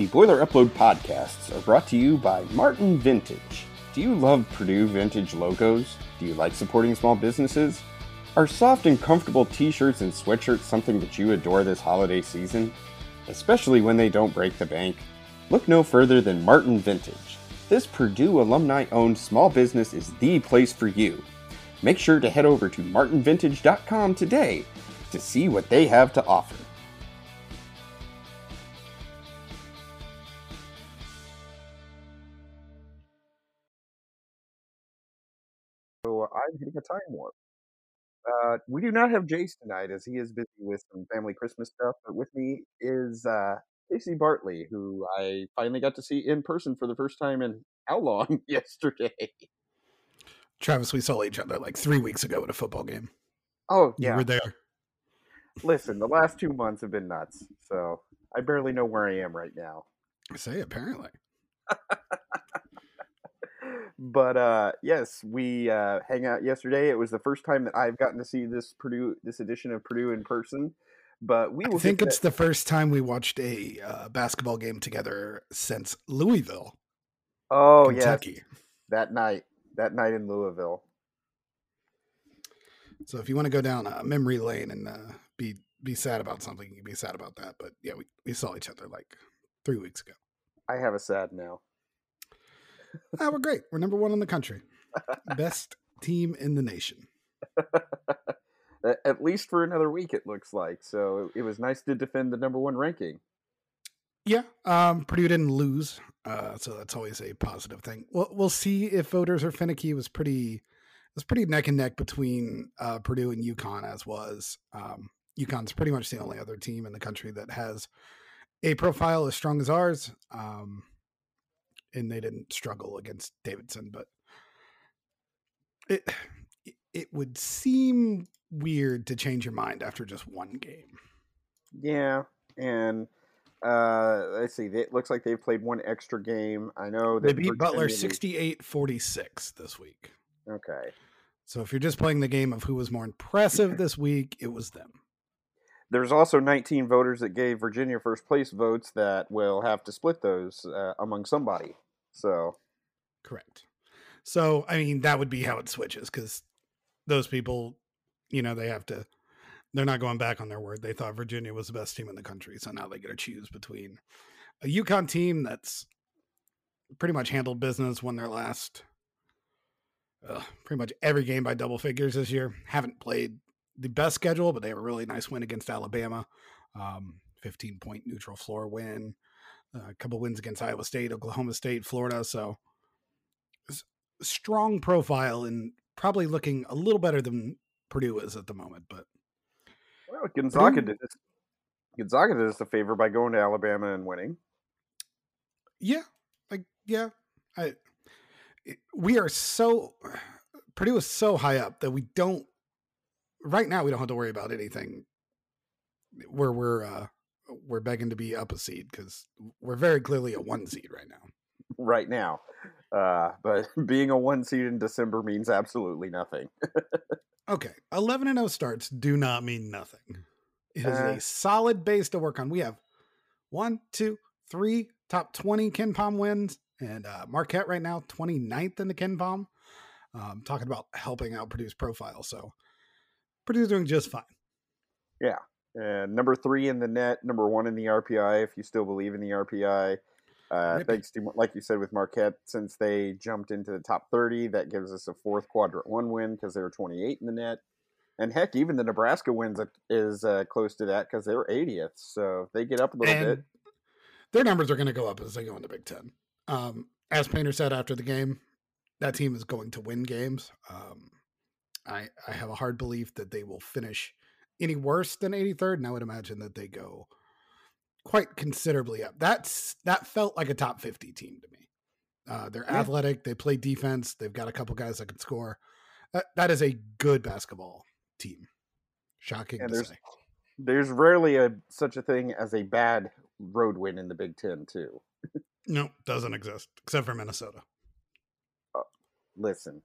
The Boiler Upload podcasts are brought to you by Martin Vintage. Do you love Purdue vintage logos? Do you like supporting small businesses? Are soft and comfortable t shirts and sweatshirts something that you adore this holiday season? Especially when they don't break the bank? Look no further than Martin Vintage. This Purdue alumni owned small business is the place for you. Make sure to head over to martinvintage.com today to see what they have to offer. I'm hitting a time warp. Uh, we do not have Jace tonight as he is busy with some family Christmas stuff, but with me is uh, Casey Bartley, who I finally got to see in person for the first time in how long yesterday? Travis, we saw each other like three weeks ago at a football game. Oh, You yeah. were there. Listen, the last two months have been nuts, so I barely know where I am right now. I say apparently. But uh, yes, we uh, hang out yesterday. It was the first time that I've gotten to see this Purdue, this edition of Purdue in person. But we I think it's the first time we watched a uh, basketball game together since Louisville, oh yes, Kentucky. that night, that night in Louisville. So if you want to go down uh, memory lane and uh, be be sad about something, you can be sad about that. But yeah, we, we saw each other like three weeks ago. I have a sad now. Ah, we're great. We're number one in the country, best team in the nation. At least for another week, it looks like. So it was nice to defend the number one ranking. Yeah, um, Purdue didn't lose, uh, so that's always a positive thing. We'll we'll see if voters are finicky. It was pretty, it was pretty neck and neck between uh, Purdue and UConn, as was. Um, UConn's pretty much the only other team in the country that has a profile as strong as ours, um, and they didn't struggle against Davidson, but it it- would seem weird to change your mind after just one game. Yeah, and uh, let's see. It looks like they've played one extra game. I know They beat Butler Virginia- 68 46 this week. Okay. So if you're just playing the game of who was more impressive this week, it was them. There's also 19 voters that gave Virginia first place votes that will have to split those uh, among somebody. So Correct. So I mean that would be how it switches because those people, you know, they have to. They're not going back on their word. They thought Virginia was the best team in the country, so now they get to choose between a UConn team that's pretty much handled business, won their last uh, pretty much every game by double figures this year. Haven't played the best schedule, but they have a really nice win against Alabama. Um, 15 point neutral floor win, uh, a couple wins against Iowa State, Oklahoma State, Florida. So strong profile and probably looking a little better than Purdue is at the moment. But well, Gonzaga Purdue- did us, Gonzaga did us a favor by going to Alabama and winning. yeah, like yeah, I it- we are so Purdue is so high up that we don't right now we don't have to worry about anything where we're uh we're begging to be up a seed because we're very clearly a one seed right now. right now. Uh, but being a one seed in December means absolutely nothing. Okay, eleven and zero starts do not mean nothing. It is Uh. a solid base to work on. We have one, two, three top twenty KenPom wins, and uh, Marquette right now 29th in the KenPom. Um, talking about helping out Purdue's profile, so Purdue's doing just fine. Yeah. And number three in the net, number one in the RPI, if you still believe in the RPI. Uh, thanks to, like you said, with Marquette, since they jumped into the top 30, that gives us a fourth quadrant one win because they were 28 in the net. And heck, even the Nebraska wins is uh, close to that because they were 80th. So if they get up a little bit. Their numbers are going to go up as they go into Big Ten. Um, as Painter said after the game, that team is going to win games. Um, I I have a hard belief that they will finish any worse than 83rd, and I would imagine that they go quite considerably up. That's that felt like a top 50 team to me. Uh, they're Yeah. athletic. They play defense. They've got a couple guys that can score. That, that is a good basketball team. Shocking And to there's- say. There's rarely a such a thing as a bad road win in the Big Ten, too. No, doesn't exist except for Minnesota. Listen,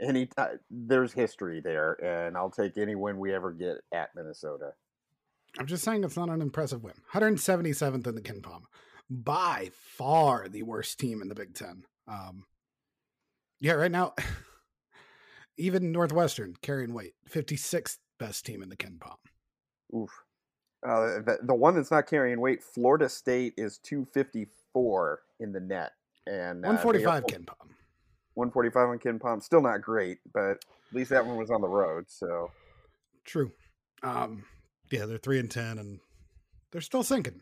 any ti- there's history there, and I'll take any win we ever get at Minnesota. I'm just saying it's not an impressive win. 177th in the KenPom. by far the worst team in the Big Ten. Um, yeah, right now, even Northwestern carrying weight, 56th best team in the KenPom. Oof. Uh, the, the one that's not carrying weight, Florida State is 254 in the net. And uh, 145 KenPom. 145 on KenPom. Still not great, but at least that one was on the road. So true. Um, yeah, they're three and ten, and they're still sinking.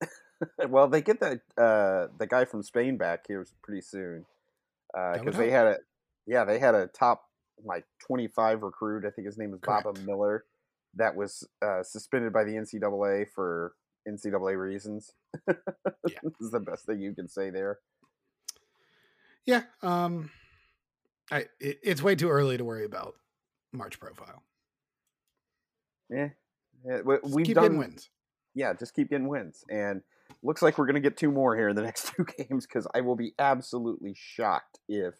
well, they get that uh, the guy from Spain back here pretty soon because uh, they had a yeah they had a top like 25 recruit. I think his name is Correct. Baba Miller that was uh, suspended by the NCAA for NCAA reasons. yeah. this is the best thing you can say there. Yeah, um, I it, it's way too early to worry about March profile. Yeah, yeah we've keep done getting wins. Yeah, just keep getting wins, and looks like we're going to get two more here in the next two games because I will be absolutely shocked if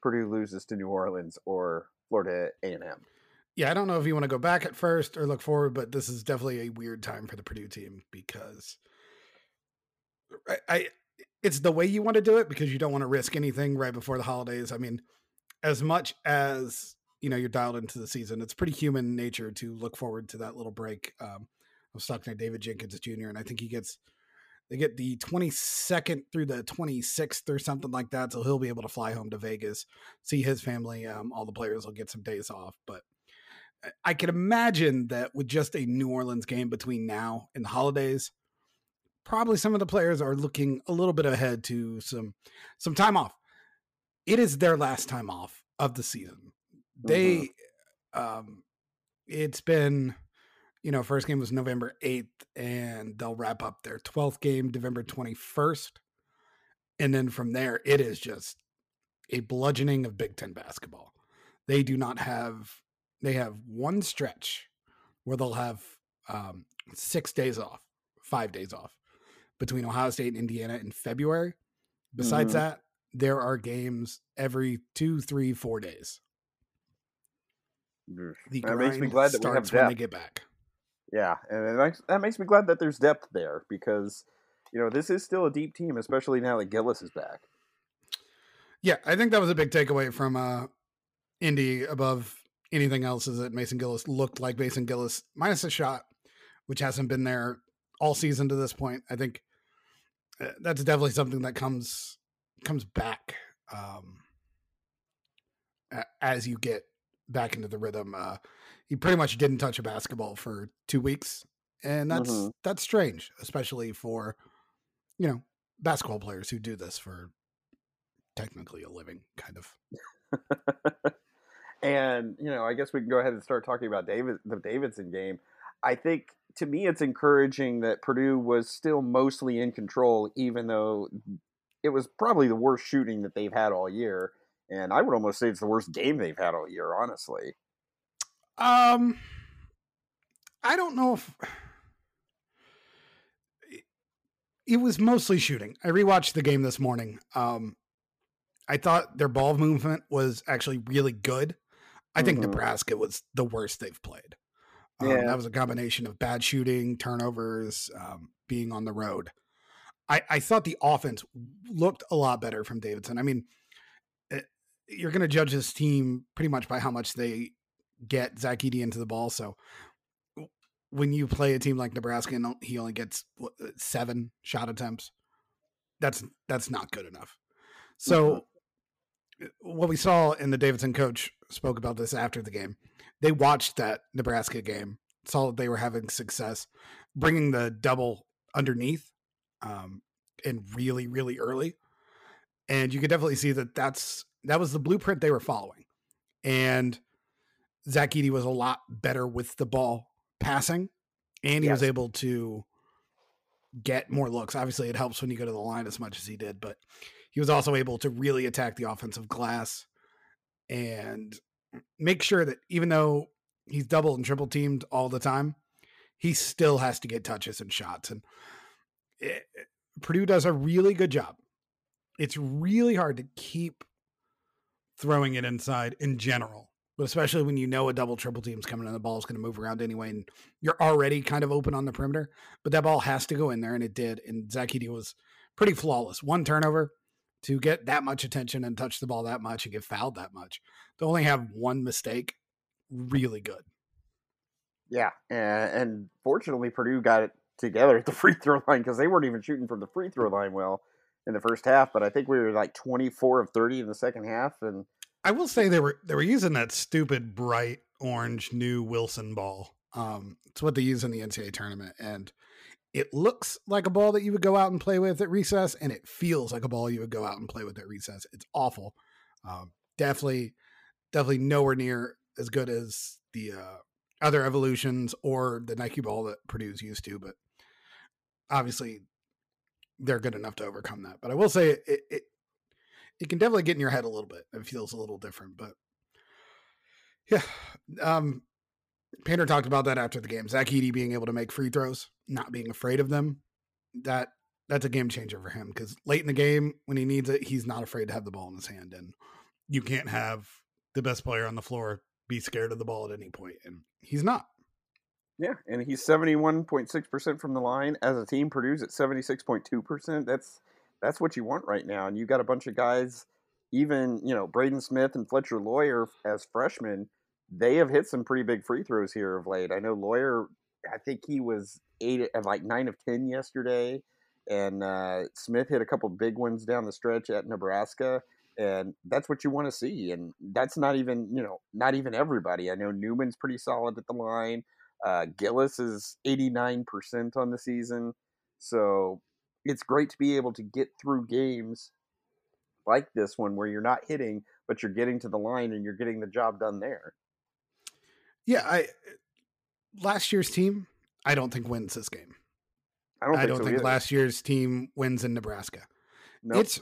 Purdue loses to New Orleans or Florida A and M. Yeah, I don't know if you want to go back at first or look forward, but this is definitely a weird time for the Purdue team because I, I it's the way you want to do it because you don't want to risk anything right before the holidays. I mean, as much as you know you're dialed into the season, it's pretty human nature to look forward to that little break. Um, I was talking to David Jenkins Jr. and I think he gets they get the 22nd through the 26th or something like that, so he'll be able to fly home to Vegas, see his family. Um, all the players will get some days off, but I can imagine that with just a New Orleans game between now and the holidays, probably some of the players are looking a little bit ahead to some some time off. It is their last time off of the season. They mm-hmm. um it's been you know, first game was November 8th and they'll wrap up their 12th game November 21st. And then from there it is just a bludgeoning of Big 10 basketball. They do not have they have one stretch where they'll have um 6 days off, 5 days off between Ohio State and Indiana in February. Besides mm-hmm. that, there are games every two, three, four days. The that makes me glad that we have depth. when they get back. Yeah, and makes, that makes me glad that there's depth there because you know this is still a deep team, especially now that Gillis is back. Yeah, I think that was a big takeaway from uh, Indy above anything else is that Mason Gillis looked like Mason Gillis minus a shot, which hasn't been there all season to this point. I think that's definitely something that comes comes back um, as you get back into the rhythm. Uh, he pretty much didn't touch a basketball for two weeks, and that's mm-hmm. that's strange, especially for you know basketball players who do this for technically a living, kind of. and you know, I guess we can go ahead and start talking about David the Davidson game. I think to me, it's encouraging that Purdue was still mostly in control, even though it was probably the worst shooting that they've had all year. And I would almost say it's the worst game they've had all year, honestly. Um, I don't know if it was mostly shooting. I rewatched the game this morning. Um, I thought their ball movement was actually really good. I think mm-hmm. Nebraska was the worst they've played. Um, yeah. That was a combination of bad shooting, turnovers, um, being on the road. I, I thought the offense looked a lot better from Davidson. I mean, it, eh, you're going to judge this team pretty much by how much they get Zach Edey into the ball. So when you play a team like Nebraska and he only gets uh, seven shot attempts, that's that's not good enough. So mm-hmm. what we saw, in the Davidson coach spoke about this after the game they watched that Nebraska game, saw that they were having success, bringing the double underneath, um, and really, really early, and you could definitely see that that's that was the blueprint they were following, and Zach Edey was a lot better with the ball passing, and he yes. was able to get more looks. Obviously, it helps when you go to the line as much as he did, but he was also able to really attack the offensive glass and make sure that even though he's double and triple teamed all the time, he still has to get touches and shots. And it, eh, Purdue does a really good job. It's really hard to keep throwing it inside in general But especially when you know a double triple team's coming and the ball is going to move around anyway, and you're already kind of open on the perimeter. But that ball has to go in there, and it did. And Zach Edey was pretty flawless. One turnover to get that much attention and touch the ball that much and get fouled that much. To only have one mistake, really good. Yeah, and, and fortunately, Purdue got it together at the free throw line because they weren't even shooting from the free throw line well in the first half. But I think we were like twenty four of thirty in the second half, and I will say they were they were using that stupid bright orange new Wilson ball. Um, it's what they use in the NCAA tournament, and it looks like a ball that you would go out and play with at recess, and it feels like a ball you would go out and play with at recess. It's awful. Um, definitely, definitely nowhere near as good as the uh, other evolutions or the Nike ball that Purdue's used to, but obviously they're good enough to overcome that. But I will say it, it it can definitely get in your head a little bit. It feels a little different, but yeah. Um, Painter talked about that after the game. Zach Edey being able to make free throws, not being afraid of them. That that's a game changer for him because late in the game when he needs it, he's not afraid to have the ball in his hand, and you can't have the best player on the floor be scared of the ball at any point, and he's not. Yeah, and he's seventy one point six percent from the line as a team. Purdue's at seventy six point two percent. That's that's what you want right now. And you've got a bunch of guys, even you know Braden Smith and Fletcher Loyer as freshmen. They have hit some pretty big free throws here of late. I know Loyer, I think he was eight of like nine of ten yesterday, and uh, Smith hit a couple big ones down the stretch at Nebraska. And that's what you want to see. And that's not even, you know, not even everybody. I know Newman's pretty solid at the line. Uh, Gillis is 89% on the season. So it's great to be able to get through games like this one where you're not hitting, but you're getting to the line and you're getting the job done there. Yeah, I last year's team, I don't think wins this game. I don't think, I don't so think either. last year's team wins in Nebraska. Nope. It's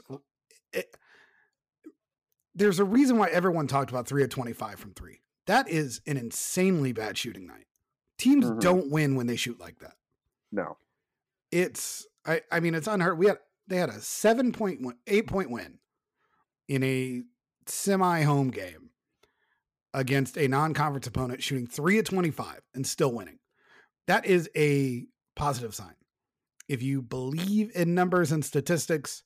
it, there's a reason why everyone talked about three of 25 from three. That is an insanely bad shooting night. Teams Mhm. don't win when they shoot like that. no. It's I I mean it's unheard. We had they had a seven point one eight point win in a semi home game against a non conference opponent shooting three of 25 and still winning. That is a positive sign. If you believe in numbers and statistics,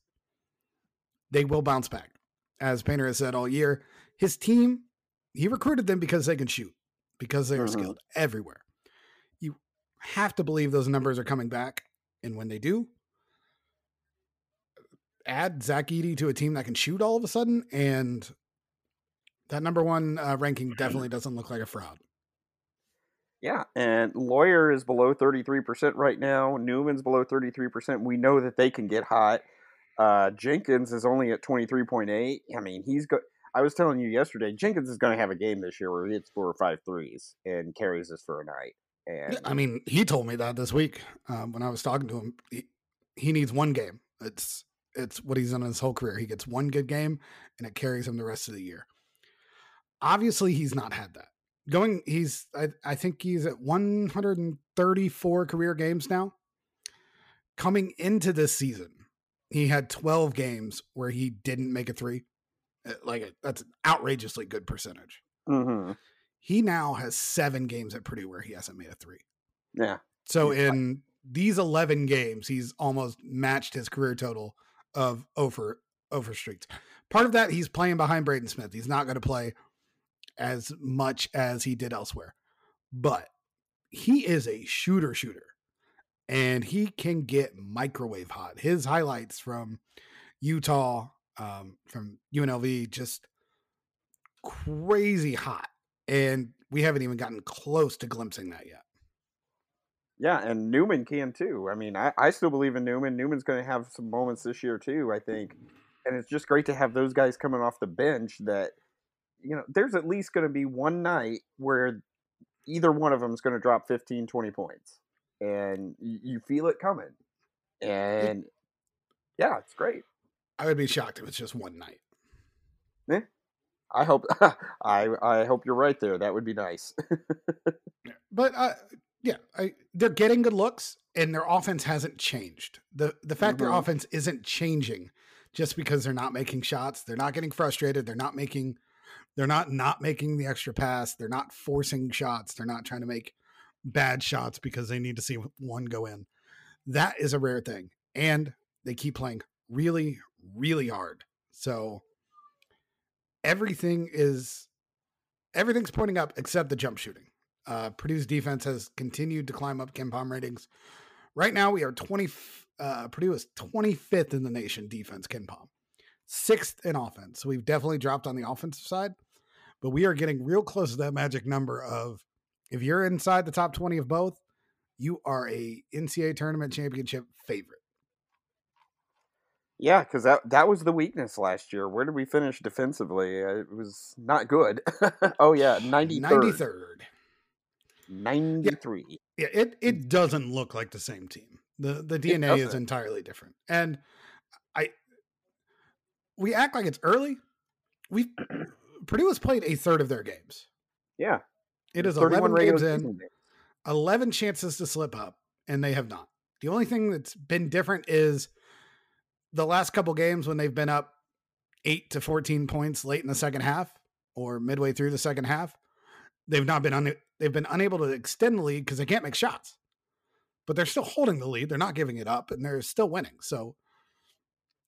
they will bounce back. As Painter has said all year, his team, he recruited them because they can shoot, because they are Mhm. skilled everywhere. You have to believe those numbers are coming back. And when they do, add Zach Edey to a team that can shoot all of a sudden, and that number one uh, ranking definitely doesn't look like a fraud. Yeah, and Loyer is below 33% right now. Newman's below 33%. We know that they can get hot. Uh, Jenkins is only at 23.8. I mean, he's go- I was telling you yesterday, Jenkins is going to have a game this year where he hits four or five threes and carries us for a night. And I mean, he told me that this week um, when I was talking to him. He, he needs one game. It's it's what he's done his whole career. He gets one good game, and it carries him the rest of the year. Obviously, he's not had that. Going, he's I, I think he's at 134 career games now. Coming into this season, he had 12 games where he didn't make a three. Uh, Like that's an outrageously good percentage. Mhm. He now has seven games at Purdue where he hasn't made a three. yeah, So Yeah. in these 11 games, he's almost matched his career total of over over streaks. Part of that he's playing behind Braden Smith. He's not going to play as much as he did elsewhere. But he is a shooter shooter and he can get microwave hot. His highlights from Utah um, from UNLV just crazy hot and we haven't even gotten close to glimpsing that yet. yeah, and Newman can too. I mean, I, I still believe in Newman. Newman's going to have some moments this year too, I think. And it's just great to have those guys coming off the bench that, you know, there's at least going to be one night where either one of them is going to drop 15, 20 points. And you, feel it coming. And yeah, it's great. I would be shocked if it's just one night. Yeah. I hope I I hope you're right there. That would be nice. But uh, yeah, I, they're getting good looks, and their offense hasn't changed. the The fact their Mhm. offense isn't changing just because they're not making shots, they're not getting frustrated, they're not making, They're not not making the extra pass. They're not forcing shots. They're not trying to make bad shots because they need to see one go in. That is a rare thing. And they keep playing really, really hard. So everything is everything's pointing up except the jump shooting. Uh, Purdue's defense has continued to climb up KenPom ratings. Right now, we are 20. Uh, Purdue is 25th in the nation defense, KenPom, sixth in offense. So we've definitely dropped on the offensive side, but we are getting real close to that magic number of if you're inside the top 20 of both, you are a NCAA tournament championship favorite. Yeah, because that that was the weakness last year. Where did we finish defensively? Uh, it was not good. oh yeah, ninety third. 93. Yeah, yeah, it it doesn't look like the same team. The the DNA is entirely different. And we act like it's early. We Purdue has played a third of their games. Yeah. It is 11 games in, 11 chances to slip up, and they have not. The only thing that's been different is the last couple games when they've been up 8 to 14 points late in the second half or midway through the second half. They've not been un- they've been unable to extend the lead because they can't make shots. But they're still holding the lead. They're not giving it up and they're still winning. So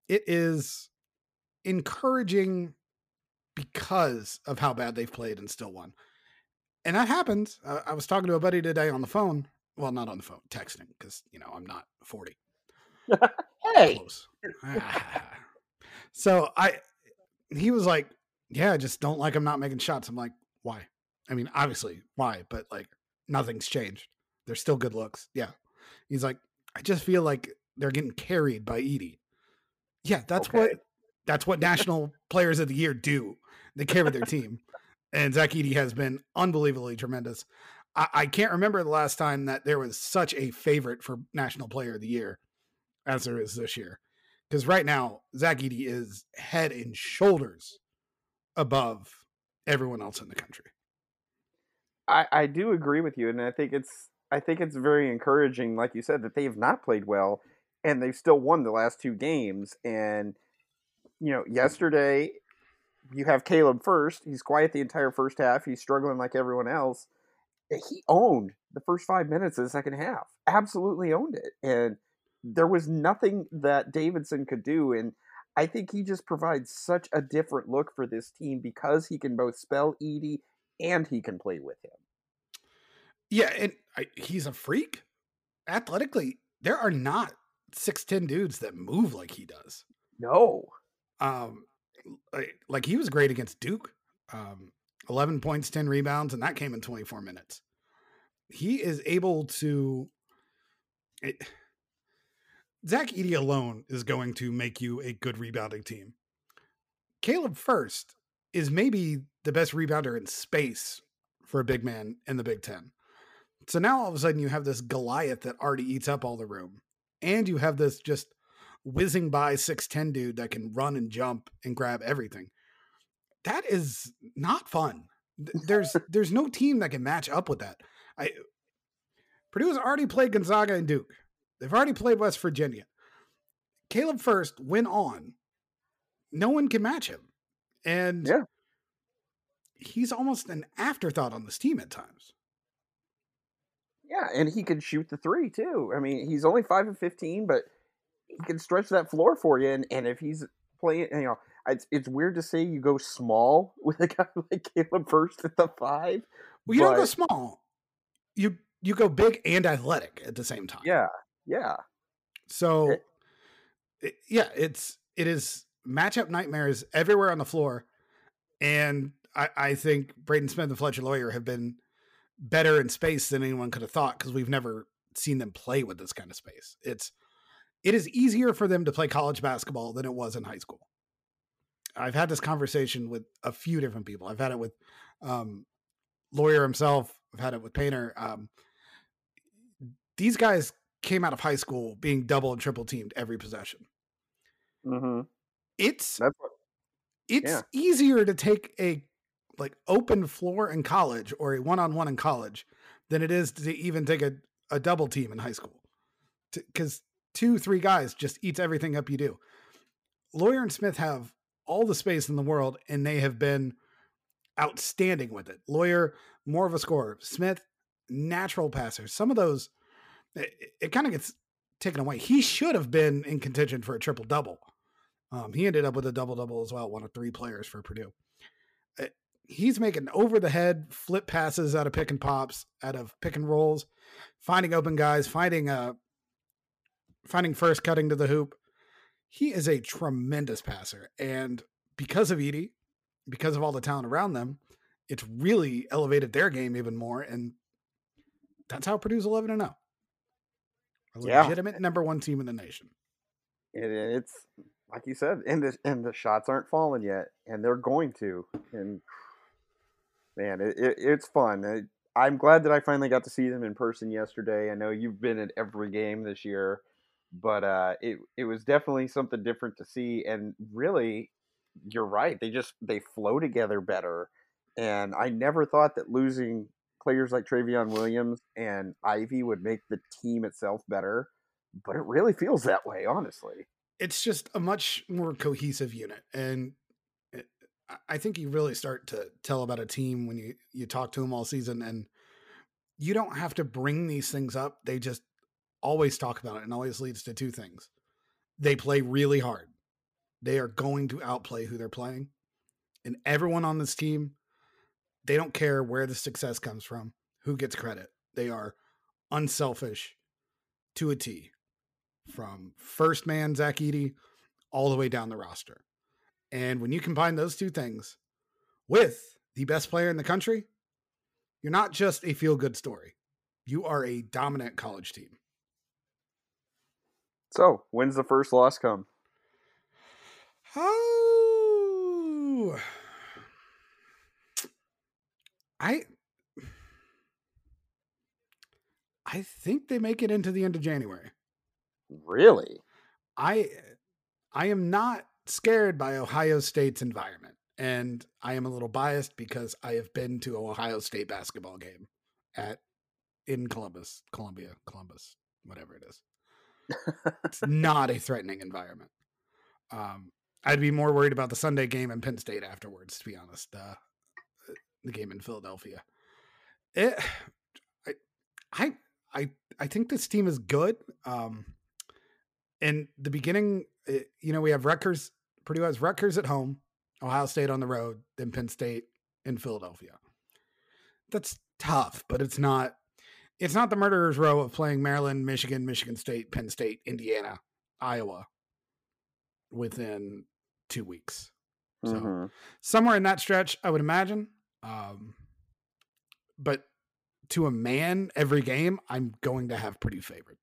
it is encouraging because of how bad they've played and still won. And that happens. I, I was talking to a buddy today on the phone. Well, not on the phone, texting because you know I'm not 40. hey. Ah. so I, he was like, "Yeah, I just don't like him not making shots." I'm like, "Why?" I mean, obviously, why? But like, nothing's changed. They're still good looks. Yeah. He's like, I just feel like they're getting carried by Edey. Yeah, that's okay. what that's what national players of the year do. They carry their team. And Zach Edey has been unbelievably tremendous. I, I, can't remember the last time that there was such a favorite for national player of the year as there is this year. Because right now, Zach Edey is head and shoulders above everyone else in the country. I, I do agree with you, and I think it's I think it's very encouraging, like you said, that they have not played well, and they've still won the last two games. And you know, yesterday you have Caleb Furst. He's quiet the entire first half. He's struggling like everyone else. Eh, he owned the first five minutes of the second half. Absolutely owned it, and there was nothing that Davidson could do. And I think he just provides such a different look for this team because he can both spell Edey and he can play with him. Yeah, and I, he's a freak. Athletically, there are not six ten dudes that move like he does. No. Um, like, he was great against Duke. Um, eleven points, ten rebounds, and that came in twenty four minutes. He is able to. It, Zach Edey alone is going to make you a good rebounding team. Caleb Furst is maybe the best rebounder in space for a big man in the Big Ten. So now all of a sudden you have this Goliath that already eats up all the room, and you have this just whizzing by 6'10 dude that can run and jump and grab everything. That is not fun. There's there's no team that can match up with that. I Purdue has already played Gonzaga and Duke. They've already played West Virginia. Caleb Furst went on. No one can match him. And yeah. he's almost an afterthought on this team at times. Yeah, and he can shoot the three too. I mean, he's only five and fifteen, but he can stretch that floor for you. And, and if he's playing, you know, it's it's weird to say you go small with a guy like Caleb Furst at the five. Well, you but, don't go small. You you go big and athletic at the same time. Yeah, yeah. So, it, it, yeah, it's it is matchup nightmares everywhere on the floor. And I, I think Braden Smith and Fletcher Loyer have been better in space than anyone could have thought because we've never seen them play with this kind of space. It's it is easier for them to play college basketball than it was in high school. I've had this conversation with a few different people. I've had it with um, Loyer himself. I've had it with Painter. Um, these guys came out of high school being double and triple teamed every possession. Mm-hmm it's what, it's yeah. easier to take a like open floor in college or a one-on-one in college than it is to even take a, a double team in high school because two three guys just eats everything up you do Loyer and smith have all the space in the world and they have been outstanding with it. Loyer, more of a scorer. Smith, natural passer. Some of those, it, it kind of gets taken away. He should have been in contention for a triple double. Um, he ended up with a double double as well, one of three players for Purdue. Uh, he's making over the head flip passes out of pick and pops, out of pick and rolls, finding open guys, finding uh finding Furst cutting to the hoop. He is a tremendous passer. And because of Edey, because of all the talent around them, it's really elevated their game even more. And that's how Purdue's 11 and 0. A legitimate yeah. number one team in the nation. It, it's like you said, and the and the shots aren't falling yet, and they're going to. And man, it, it it's fun. I'm glad that I finally got to see them in person yesterday. I know you've been at every game this year, but uh, it it was definitely something different to see. And really, you're right. They just they flow together better. And I never thought that losing players like Trevion Williams and Ivey would make the team itself better, but it really feels that way, honestly. It's just a much more cohesive unit, and I think you really start to tell about a team when you you talk to them all season, and you don't have to bring these things up. They just always talk about it, and always leads to two things: they play really hard. They are going to outplay who they're playing, and everyone on this team they don't care where the success comes from, who gets credit. They are unselfish to a T from first man Zach Edey all the way down the roster. And when you combine those two things with the best player in the country, you're not just a feel good story. You are a dominant college team. So, when's the first loss come? Oh, I I think they make it into the end of January. Really? I I am not scared by Ohio State's environment. And I am a little biased because I have been to an Ohio State basketball game at in Columbus, Columbia, Columbus, whatever it is. It's not a threatening environment. Um, I'd be more worried about the Sunday game in Penn State afterwards, to be honest. Uh, the game in Philadelphia. It, I, I, I, I think this team is good. Um, in the beginning, it, eh, you know, we have Rutgers, Purdue has Rutgers at home, Ohio State on the road, then Penn State in Philadelphia. That's tough, but it's not. It's not the murderer's row of playing Maryland, Michigan, Michigan State, Penn State, Indiana, Iowa within two weeks. So mm-hmm. somewhere in that stretch, I would imagine. Um, but to a man, every game, I'm going to have Purdue favored.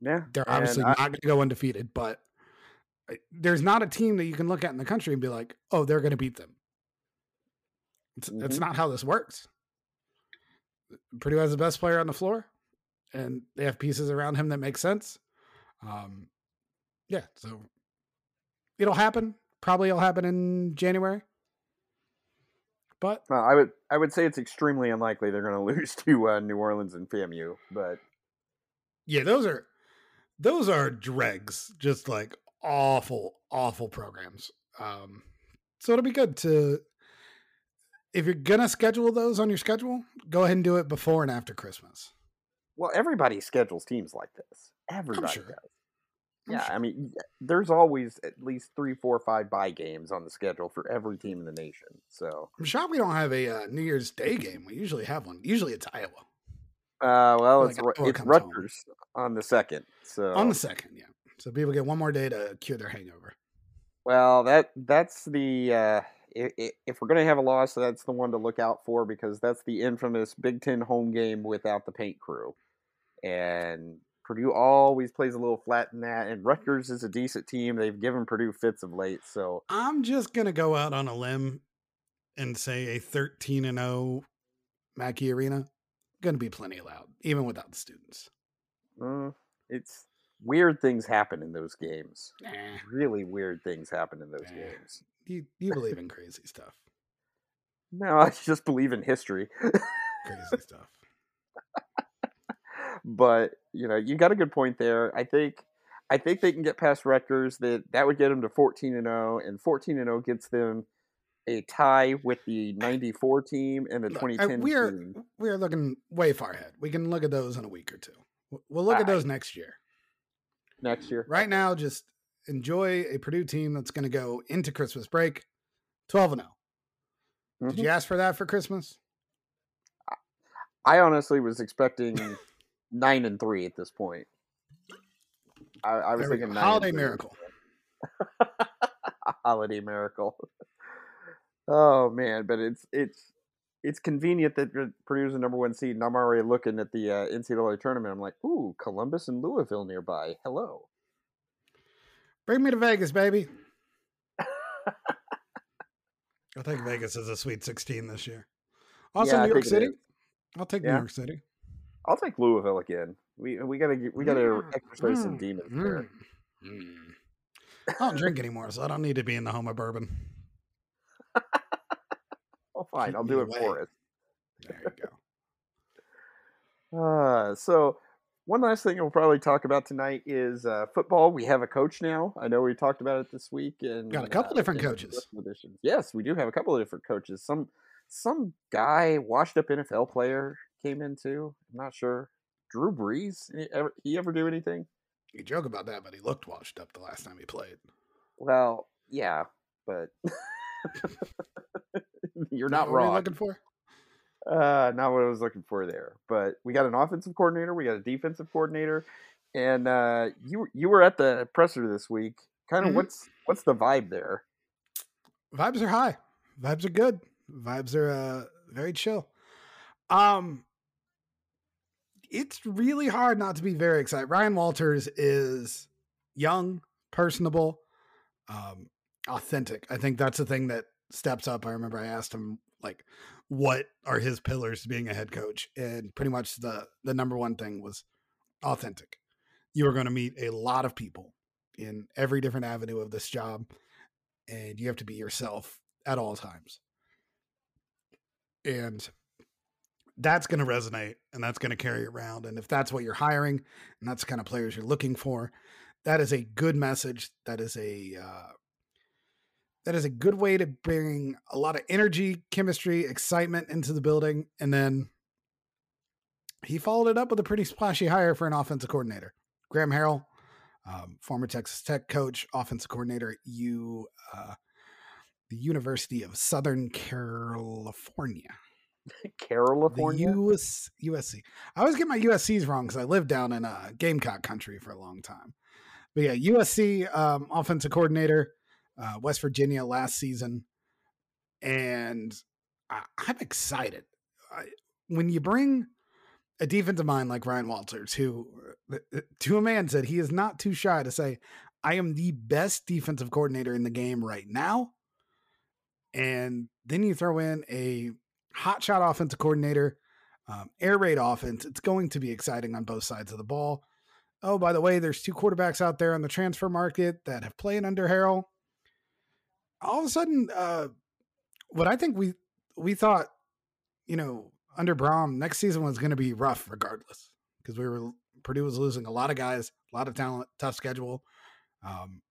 Yeah, they're obviously I, not going to go undefeated, but uh, there's not a team that you can look at in the country and be like, "Oh, they're going to beat them." It's, mm-hmm. it's not how this works. Purdue has the best player on the floor, and they have pieces around him that make sense. Um, yeah, so it'll happen. Probably it'll happen in January. But well, I would I would say it's extremely unlikely they're going to lose to uh, New Orleans and FAMU. But yeah, those are those are dregs, just like awful, awful programs. Um, so it'll be good to if you're gonna schedule those on your schedule, go ahead and do it before and after Christmas. Well, everybody schedules teams like this. Everybody sure. does yeah, I mean, there's always at least three, four, five buy games on the schedule for every team in the nation. So I'm shocked we don't have a uh, New Year's Day game. We usually have one. Usually it's Iowa. Uh, well, it's it's Rutgers home. on the second. So on the second, yeah. So people get one more day to cure their hangover. Well, that that's the uh, if, if we're gonna have a loss, that's the one to look out for because that's the infamous Big Ten home game without the paint crew, and Purdue always plays a little flat in that, and Rutgers is a decent team. They've given Purdue fits of late, so I'm just gonna go out on a limb and say a 13 and 0 Mackey Arena going to be plenty loud, even without the students. Uh, it's weird things happen in those games. Really weird things happen in those games. You you believe in crazy stuff? No, I just believe in history. crazy stuff but you know, you got a good point there. I think I think they can get past Rutgers. That that would get them to 14 and 0, and 14 and 0 gets them a tie with the 94 team and the 2010 we are team. we are looking way far ahead. We can look at those in a week or two. We'll look at those next year. Next year. Right now, just enjoy a Purdue team that's going to go into Christmas break 12 and 0. Mm-hmm. Did you ask for that for Christmas? I honestly was expecting 9 and 3 at this point. I, I was thinking holiday miracle. holiday miracle. Oh man, but it's it's it's convenient that Purdue's the number one seed, and I'm already looking at the uh, NCAA tournament. I'm like, ooh, Columbus and Louisville nearby. Hello. Bring me to Vegas, baby. I think Vegas is a Sweet 16 this year. Also, yeah, New York City. I'll take yeah. New York City. I'll take Louisville again. We we gotta we gotta mm, exercise mm, some demons mm, there. Mm. I don't drink anymore, so I don't need to be in the home of bourbon. oh, fine. I'll do it away. for it. There you go. Uh, so one last thing we'll probably talk about tonight is uh, football. We have a coach now. I know we talked about it this week, and got a couple uh, different coaches. Yes, we do have a couple of different coaches. Some some guy, washed up NFL player, came in too. I'm not sure. Drew Brees. He ever, he ever do anything? You joke about that, but he looked washed up the last time he played. Well, yeah, but you're not wrong. What are you looking for? Uh, not what I was looking for there. But we got an offensive coordinator, we got a defensive coordinator, and uh, you you were at the presser this week. Kind of mm-hmm. what's what's the vibe there? Vibes are high. Vibes are good. Vibes are uh, very chill. Um, it's really hard not to be very excited. Ryan Walters is young, personable, um, authentic. I think that's the thing that steps up. I remember I asked him like, what are his pillars to being a head coach, and pretty much the the number one thing was authentic. You are going to meet a lot of people in every different avenue of this job, and you have to be yourself at all times. And that's going to resonate and that's going to carry around. And if that's what you're hiring and that's the kind of players you're looking for, that is a good message. That is a uh, that is a good way to bring a lot of energy, chemistry, excitement into the building. And then he followed it up with a pretty splashy hire for an offensive coordinator, Graham Harrell, um, former Texas Tech coach, offensive coordinator, at you uh, the University of Southern California. California? The US, USC. I always get my USCs wrong because I lived down in uh, Gamecock country for a long time. But yeah, USC um, offensive coordinator, uh, West Virginia last season. And I, am excited. I, when you bring a defensive mind like Ryan Walters, who uh, uh, to a man said he is not too shy to say, I am the best defensive coordinator in the game right now. And then you throw in a hotshot offensive coordinator, um, air raid offense. It's going to be exciting on both sides of the ball. Oh, by the way, there's two quarterbacks out there on the transfer market that have played under Harrell. All of a sudden, uh, what I think we we thought, you know, under Brohm, next season was going to be rough regardless because we were Purdue was losing a lot of guys, a lot of talent, tough schedule. Um,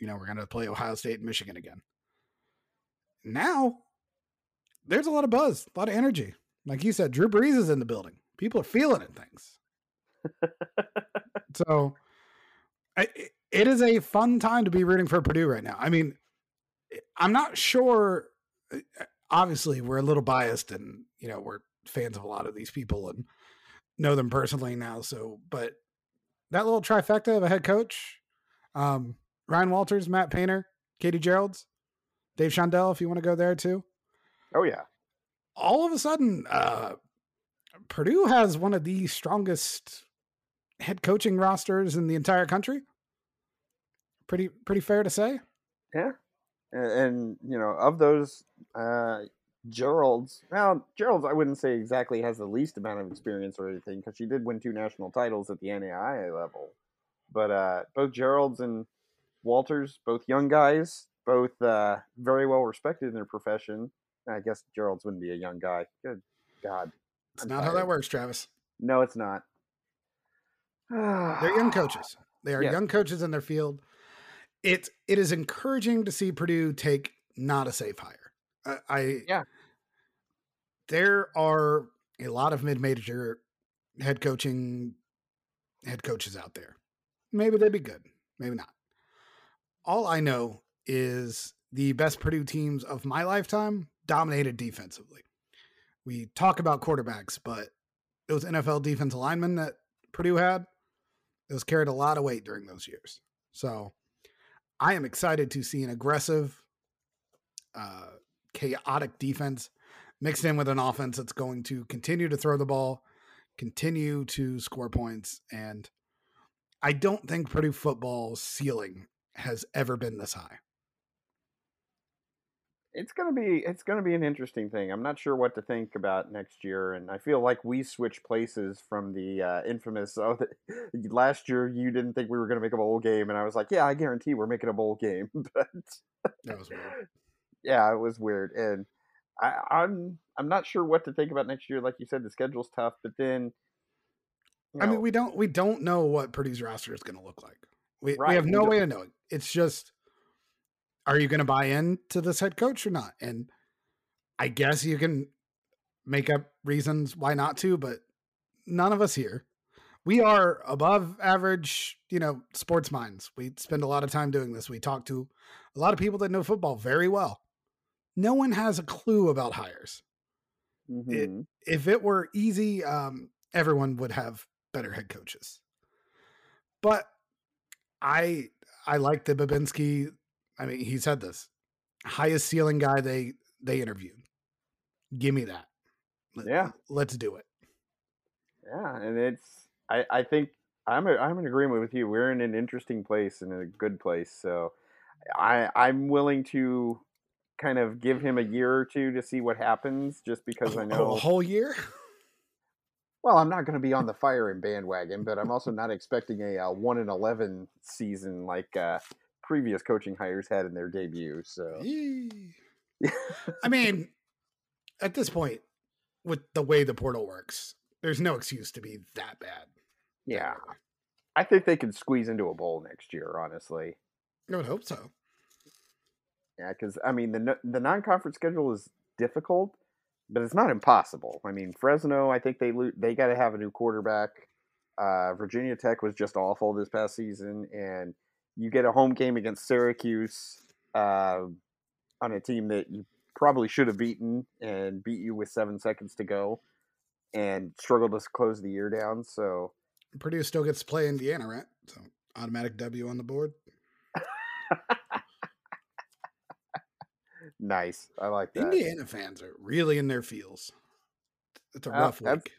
you know, we're going to play Ohio State and Michigan again. Now there's a lot of buzz, a lot of energy. Like you said, Drew Brees is in the building. People are feeling it. Things. so, I, it is a fun time to be rooting for Purdue right now. I mean, I'm not sure. Uh, obviously, we're a little biased, and you know we're fans of a lot of these people and know them personally now. So, but that little trifecta of a head coach, um, Ryan Walters, Matt Painter, Katie Gearlds, Dave Shondell, if you want to go there too. Oh yeah. All of a sudden, uh, Purdue has one of the strongest head coaching rosters in the entire country. Pretty pretty fair to say. Yeah, and, and you know of those, uh, Gearlds. Well, Gearlds, I wouldn't say exactly has the least amount of experience or anything because she did win two national titles at the NAIA level. But uh, both Gearlds and Walters, both young guys, both uh, very well respected in their profession. I guess Gearlds wouldn't be a young guy. Good God. It's I'm not tired. how that works, Travis. No, it's not. They're young coaches. They are yeah. young coaches in their field. It it is encouraging to see Purdue take not a safe hire. I, I Yeah. There are a lot of mid-major head coaching head coaches out there. Maybe they'd be good, maybe not. All I know is the best Purdue teams of my lifetime dominated defensively. We talk about quarterbacks, but those NFL defense linemen that Purdue had, those carried a lot of weight during those years. So I am excited to see an aggressive, uh, chaotic defense mixed in with an offense that's going to continue to throw the ball, continue to score points. And I don't think Purdue football's ceiling has ever been this high. It's gonna be it's gonna be an interesting thing. I'm not sure what to think about next year, and I feel like we switch places from the uh, infamous. Oh, the, last year you didn't think we were gonna make a bowl game, and I was like, yeah, I guarantee we're making a bowl game. but That was weird. yeah, it was weird, and I, I'm I'm not sure what to think about next year. Like you said, the schedule's tough, but then you I mean, we don't we don't know what Purdue's roster is going to look like. We we have no don't- way of knowing. It's just, are you going to buy into this head coach or not? And I guess you can make up reasons why not to, but none of us here. We are above average, you know, sports minds. We spend a lot of time doing this. We talk to a lot of people that know football very well. No one has a clue about hires. mhm. if it were easy, um, everyone would have better head coaches. But I I like the Babinski. I mean, he said this highest ceiling guy they they interviewed. Give me that. Let- Yeah. let's do it. Yeah, and it's I I think I'm a, I'm in agreement with you. We're in an interesting place and a good place. So I I'm willing to kind of give him a year or two to see what happens just because I A- know a whole year. well, I'm not going to be on the firing bandwagon, but I'm also not expecting a uh, 1 in 11 season like uh, previous coaching hires had in their debut. So I mean, at this point, with the way the portal works, there's no excuse to be that bad. yeah, I think they could squeeze into a bowl next year, honestly. I would hope so. Yeah, because I mean the the non conference schedule is difficult, but it's not impossible. I mean Fresno, I think they lo- they got to have a new quarterback. Uh, Virginia Tech was just awful this past season, and you get a home game against Syracuse uh, on a team that you probably should have beaten and beat you with seven seconds to go, and struggled to close the year down. So Purdue still gets to play Indiana, right? So automatic W on the board. nice, I like that. Indiana fans are really in their feels. It's a rough that's- week.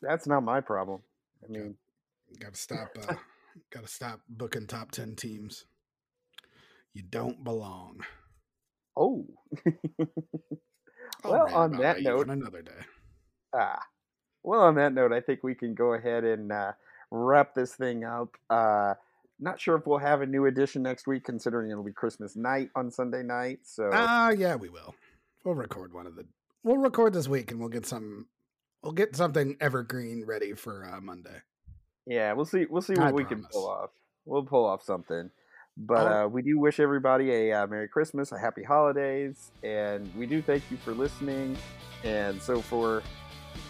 That's not my problem. I mean. Got to stop. Uh, Got to stop booking top ten teams. You don't belong. Oh. Well, on that note- another day. Ah. Well, on that note, I think we can go ahead and uh, wrap this thing up. Uh, not sure if we'll have a new edition next week, considering it'll be Christmas night on Sunday night. So Ah, yeah, we will. We'll record one of the. We'll record this week, and we'll get some. We'll get something evergreen ready for uh, Monday. Yeah, we'll see. We'll see what I we can pull off. We'll pull off something. But uh, we do wish everybody a uh, Merry Christmas, a Happy Holidays, and we do thank you for listening. And so for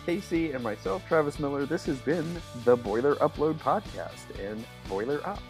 Casey and myself, Travis Miller, this has been the Boiler Upload Podcast and Boiler Up.